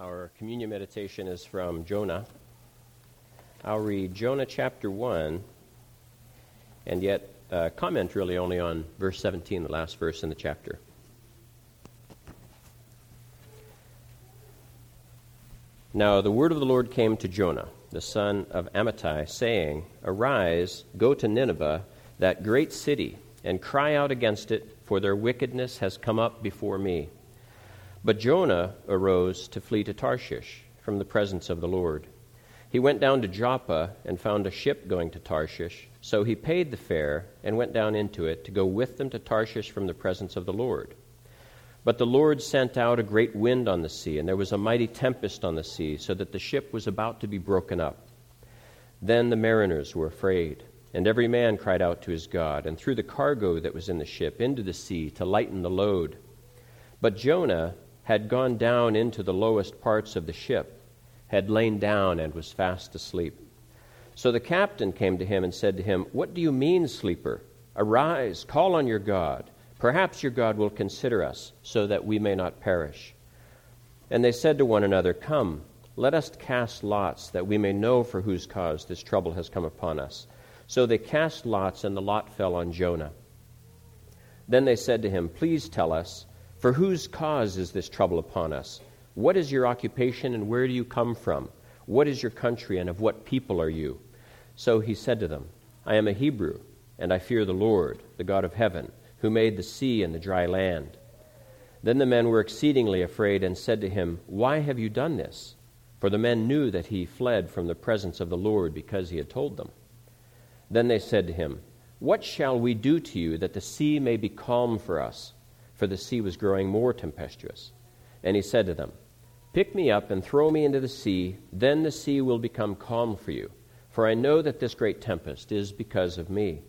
Our communion meditation is from Jonah. I'll read Jonah chapter 1 and yet uh, comment really only on verse 17, the last verse in the chapter. Now the word of the Lord came to Jonah, the son of Amittai, saying, Arise, go to Nineveh, that great city, and cry out against it, for their wickedness has come up before me. But Jonah arose to flee to Tarshish from the presence of the Lord. He went down to Joppa and found a ship going to Tarshish. So he paid the fare and went down into it to go with them to Tarshish from the presence of the Lord. But the Lord sent out a great wind on the sea, and there was a mighty tempest on the sea, so that the ship was about to be broken up. Then the mariners were afraid, and every man cried out to his God, and threw the cargo that was in the ship into the sea to lighten the load. But Jonah had gone down into the lowest parts of the ship, had lain down, and was fast asleep. So the captain came to him and said to him, What do you mean, sleeper? Arise, call on your God. Perhaps your God will consider us, so that we may not perish. And they said to one another, Come, let us cast lots, that we may know for whose cause this trouble has come upon us. So they cast lots, and the lot fell on Jonah. Then they said to him, Please tell us, for whose cause is this trouble upon us? What is your occupation and where do you come from? What is your country and of what people are you? So he said to them, I am a Hebrew, and I fear the Lord, the God of heaven, who made the sea and the dry land. Then the men were exceedingly afraid and said to him, Why have you done this? For the men knew that he fled from the presence of the Lord because he had told them. Then they said to him, What shall we do to you that the sea may be calm for us? For the sea was growing more tempestuous. And he said to them, Pick me up and throw me into the sea, then the sea will become calm for you, for I know that this great tempest is because of me.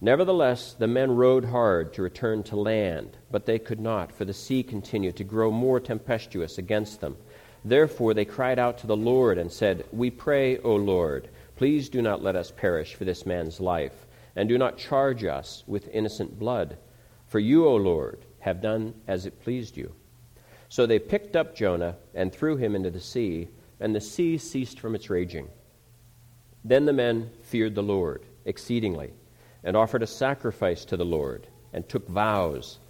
Nevertheless, the men rowed hard to return to land, but they could not, for the sea continued to grow more tempestuous against them. Therefore they cried out to the Lord and said, We pray, O Lord, please do not let us perish for this man's life, and do not charge us with innocent blood. For you, O Lord, have done as it pleased you. So they picked up Jonah and threw him into the sea, and the sea ceased from its raging. Then the men feared the Lord exceedingly, and offered a sacrifice to the Lord, and took vows.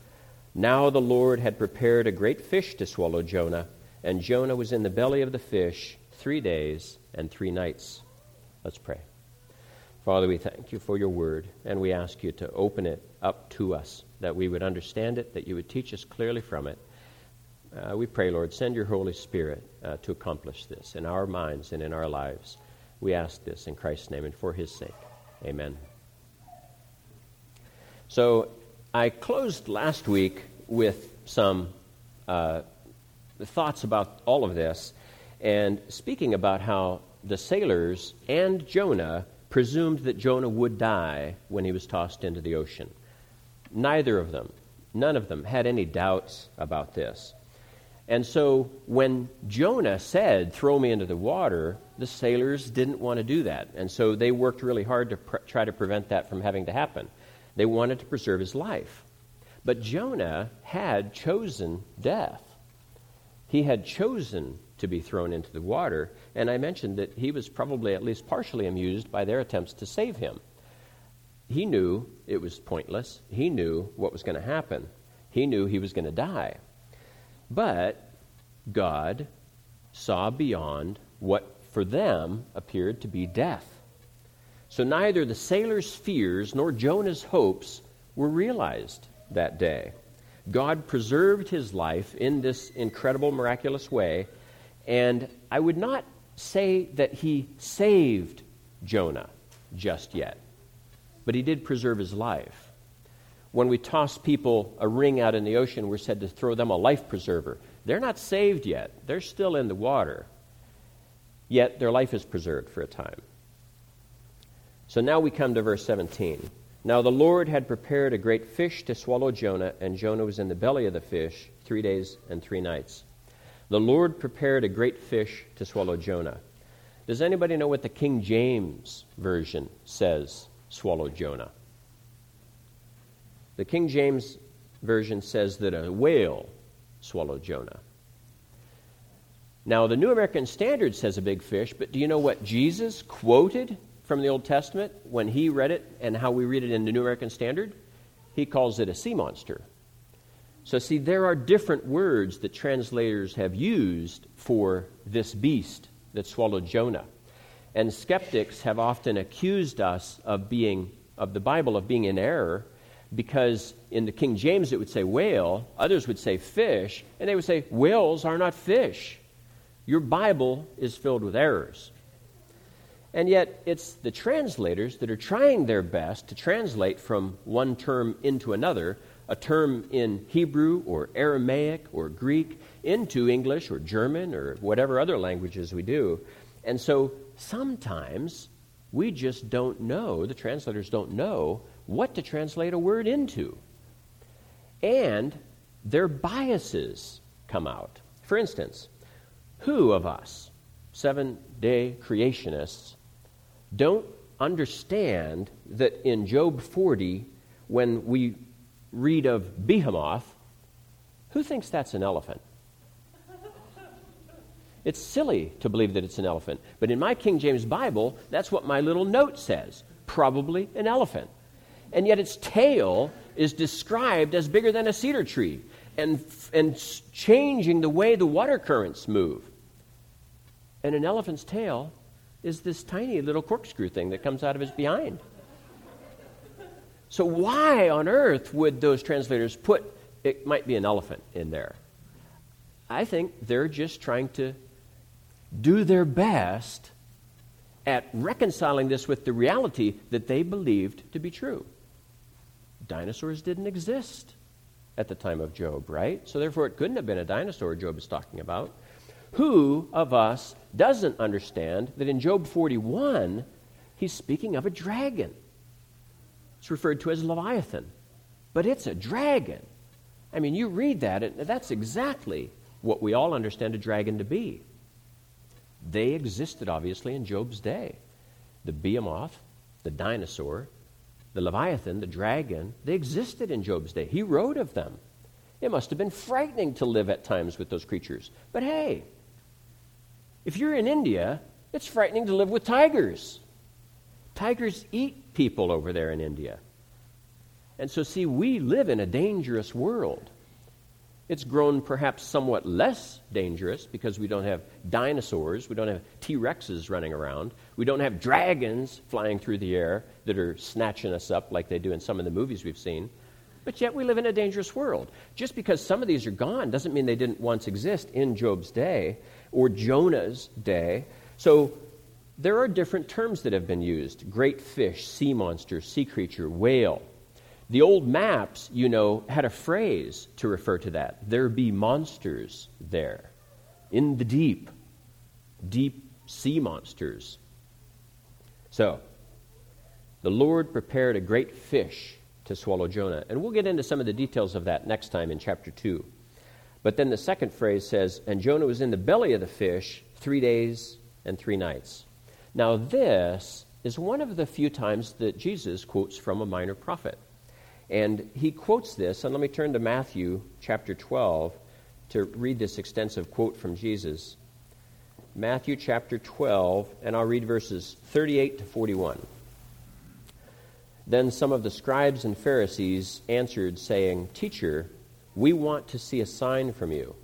Now the Lord had prepared a great fish to swallow Jonah, and Jonah was in the belly of the fish three days and three nights. Let's pray. Father, we thank you for your word, and we ask you to open it up to us, that we would understand it, that you would teach us clearly from it. Uh, we pray, Lord, send your Holy Spirit uh, to accomplish this in our minds and in our lives. We ask this in Christ's name and for his sake. Amen. So I closed last week with some uh, thoughts about all of this and speaking about how the sailors and Jonah presumed that Jonah would die when he was tossed into the ocean. Neither of them, none of them, had any doubts about this. And so when Jonah said, Throw me into the water, the sailors didn't want to do that. And so they worked really hard to try to prevent that from having to happen. They wanted to preserve his life. But Jonah had chosen death. He had chosen to be thrown into the water, and I mentioned that he was probably at least partially amused by their attempts to save him. He knew it was pointless. He knew what was going to happen. He knew he was going to die. But God saw beyond what for them appeared to be death. So neither the sailors' fears nor Jonah's hopes were realized that day. God preserved his life in this incredible, miraculous way, and I would not say that he saved Jonah just yet but he did preserve his life. When we toss people a ring out in the ocean, we're said to throw them a life preserver. They're not saved yet, they're still in the water, yet their life is preserved for a time. So now we come to verse 17. Now the Lord had prepared a great fish to swallow Jonah, and Jonah was in the belly of the fish three days and three nights. The Lord prepared a great fish to swallow Jonah. Does anybody know what the King James Version says swallowed Jonah. The King James Version says that a whale swallowed Jonah. Now, the New American Standard says a big fish, but do you know what Jesus quoted from the Old Testament when he read it and how we read it in the New American Standard? He calls it a sea monster. So, see, there are different words that translators have used for this beast that swallowed Jonah. And skeptics have often accused us of being, of the Bible, of being in error because in the King James it would say whale, others would say fish, and they would say whales are not fish. Your Bible is filled with errors. And yet, it's the translators that are trying their best to translate from one term into another, a term in Hebrew or Aramaic or Greek, into English or German or whatever other languages we do. And so sometimes we just don't know, the translators don't know what to translate a word into. And their biases come out. For instance, who of us, seven day creationists, don't understand that in Job 40, when we read of Behemoth, who thinks that's an elephant? It's silly to believe that it's an elephant. But in my King James Bible, that's what my little note says probably an elephant. And yet its tail is described as bigger than a cedar tree and, and changing the way the water currents move. And an elephant's tail is this tiny little corkscrew thing that comes out of his behind. So, why on earth would those translators put it might be an elephant in there? I think they're just trying to do their best at reconciling this with the reality that they believed to be true. Dinosaurs didn't exist at the time of Job, right? So therefore, it couldn't have been a dinosaur Job is talking about. Who of us doesn't understand that in Job 41, he's speaking of a dragon? It's referred to as Leviathan, but it's a dragon. I mean, you read that, and that's exactly what we all understand a dragon to be. They existed, obviously, in Job's day. The behemoth, the dinosaur, the Leviathan, the dragon, they existed in Job's day. He wrote of them. It must have been frightening to live at times with those creatures. But hey, if you're in India, it's frightening to live with tigers. Tigers eat people over there in India. And so, see, we live in a dangerous world. It's grown perhaps somewhat less dangerous because we don't have dinosaurs, we don't have T Rexes running around, we don't have dragons flying through the air that are snatching us up like they do in some of the movies we've seen. But yet we live in a dangerous world. Just because some of these are gone doesn't mean they didn't once exist in Job's day or Jonah's day. So there are different terms that have been used great fish, sea monster, sea creature, whale. The old maps, you know, had a phrase to refer to that. There be monsters there in the deep, deep sea monsters. So, the Lord prepared a great fish to swallow Jonah. And we'll get into some of the details of that next time in chapter 2. But then the second phrase says, And Jonah was in the belly of the fish three days and three nights. Now, this is one of the few times that Jesus quotes from a minor prophet. And he quotes this, and let me turn to Matthew chapter 12 to read this extensive quote from Jesus. Matthew chapter 12, and I'll read verses 38 to 41. Then some of the scribes and Pharisees answered, saying, Teacher, we want to see a sign from you.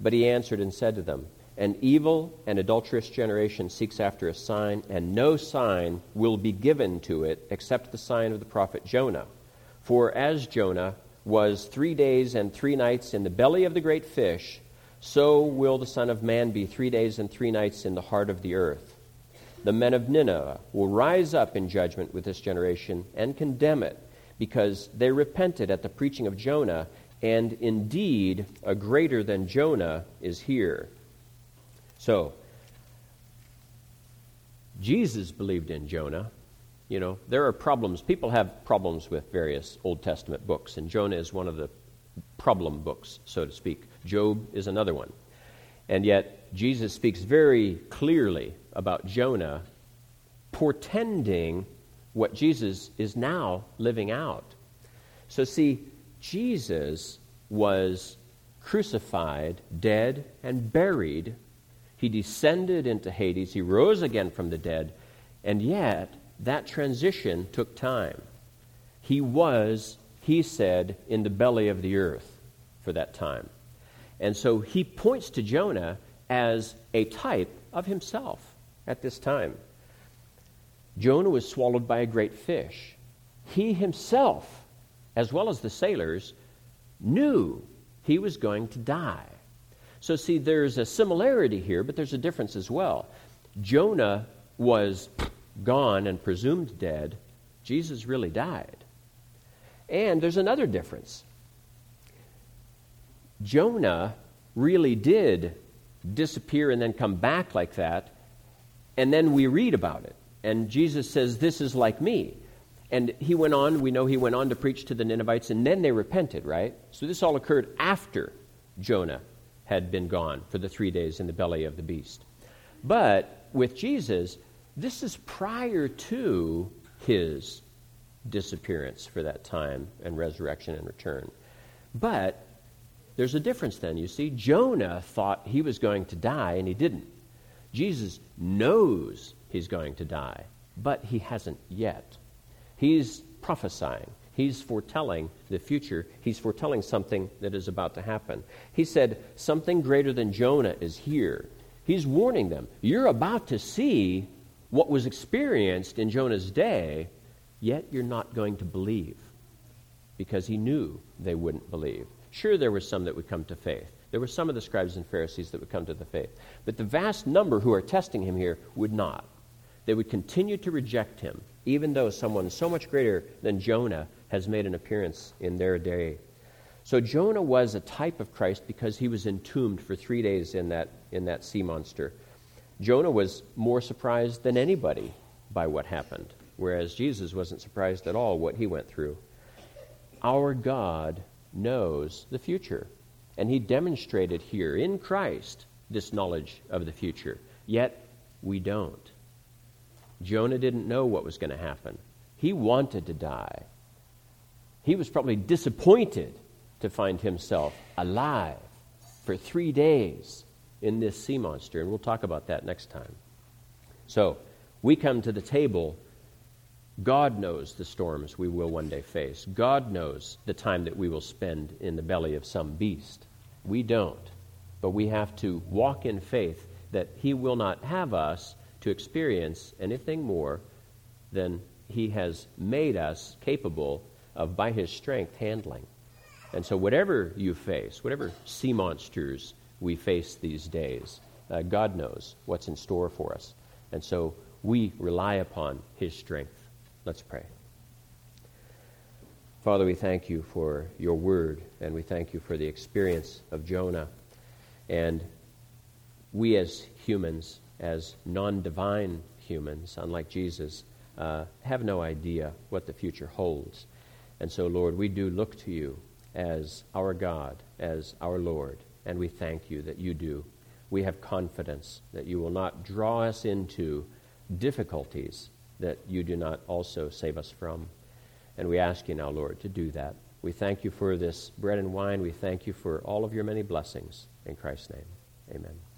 But he answered and said to them, An evil and adulterous generation seeks after a sign, and no sign will be given to it except the sign of the prophet Jonah. For as Jonah was three days and three nights in the belly of the great fish, so will the Son of Man be three days and three nights in the heart of the earth. The men of Nineveh will rise up in judgment with this generation and condemn it, because they repented at the preaching of Jonah, and indeed a greater than Jonah is here. So, Jesus believed in Jonah. You know, there are problems. People have problems with various Old Testament books, and Jonah is one of the problem books, so to speak. Job is another one. And yet, Jesus speaks very clearly about Jonah, portending what Jesus is now living out. So, see, Jesus was crucified, dead, and buried He descended into Hades. He rose again from the dead. And yet, that transition took time. He was, he said, in the belly of the earth for that time. And so he points to Jonah as a type of himself at this time. Jonah was swallowed by a great fish. He himself, as well as the sailors, knew he was going to die. So, see, there's a similarity here, but there's a difference as well. Jonah was gone and presumed dead. Jesus really died. And there's another difference. Jonah really did disappear and then come back like that, and then we read about it. And Jesus says, This is like me. And he went on, we know he went on to preach to the Ninevites, and then they repented, right? So this all occurred after Jonah had been gone for the three days in the belly of the beast. But with Jesus, this is prior to his disappearance for that time and resurrection and return. But there's a difference then. You see, Jonah thought he was going to die, and he didn't. Jesus knows he's going to die, but he hasn't yet. He's prophesying. He's foretelling the future. He's foretelling something that is about to happen. He said, Something greater than Jonah is here. He's warning them. You're about to see what was experienced in Jonah's day, yet you're not going to believe. Because he knew they wouldn't believe. Sure, there were some that would come to faith. There were some of the scribes and Pharisees that would come to the faith. But the vast number who are testing him here would not. They would continue to reject him, even though someone so much greater than Jonah has made an appearance in their day. So Jonah was a type of Christ because he was entombed for three days in that, in that sea monster. Jonah was more surprised than anybody by what happened, whereas Jesus wasn't surprised at all what he went through. Our God knows the future. And he demonstrated here in Christ this knowledge of the future. Yet we don't. Jonah didn't know what was going to happen. He wanted to die. He was probably disappointed to find himself alive for three days in this sea monster. And we'll talk about that next time. So, we come to the table God knows the storms we will one day face. God knows the time that we will spend in the belly of some beast. We don't. But we have to walk in faith that He will not have us to experience anything more than He has made us capable of, by His strength, handling. And so, whatever you face, whatever sea monsters we face these days, uh, God knows what's in store for us. And so, we rely upon His strength. Let's pray. Father, we thank you for your word, and we thank you for the experience of Jonah. And we, as humans, as non divine humans, unlike Jesus, uh, have no idea what the future holds. And so, Lord, we do look to you as our God, as our Lord, and we thank you that you do. We have confidence that you will not draw us into difficulties that you do not also save us from. And we ask you now, Lord, to do that. We thank you for this bread and wine. We thank you for all of your many blessings. In Christ's name, amen.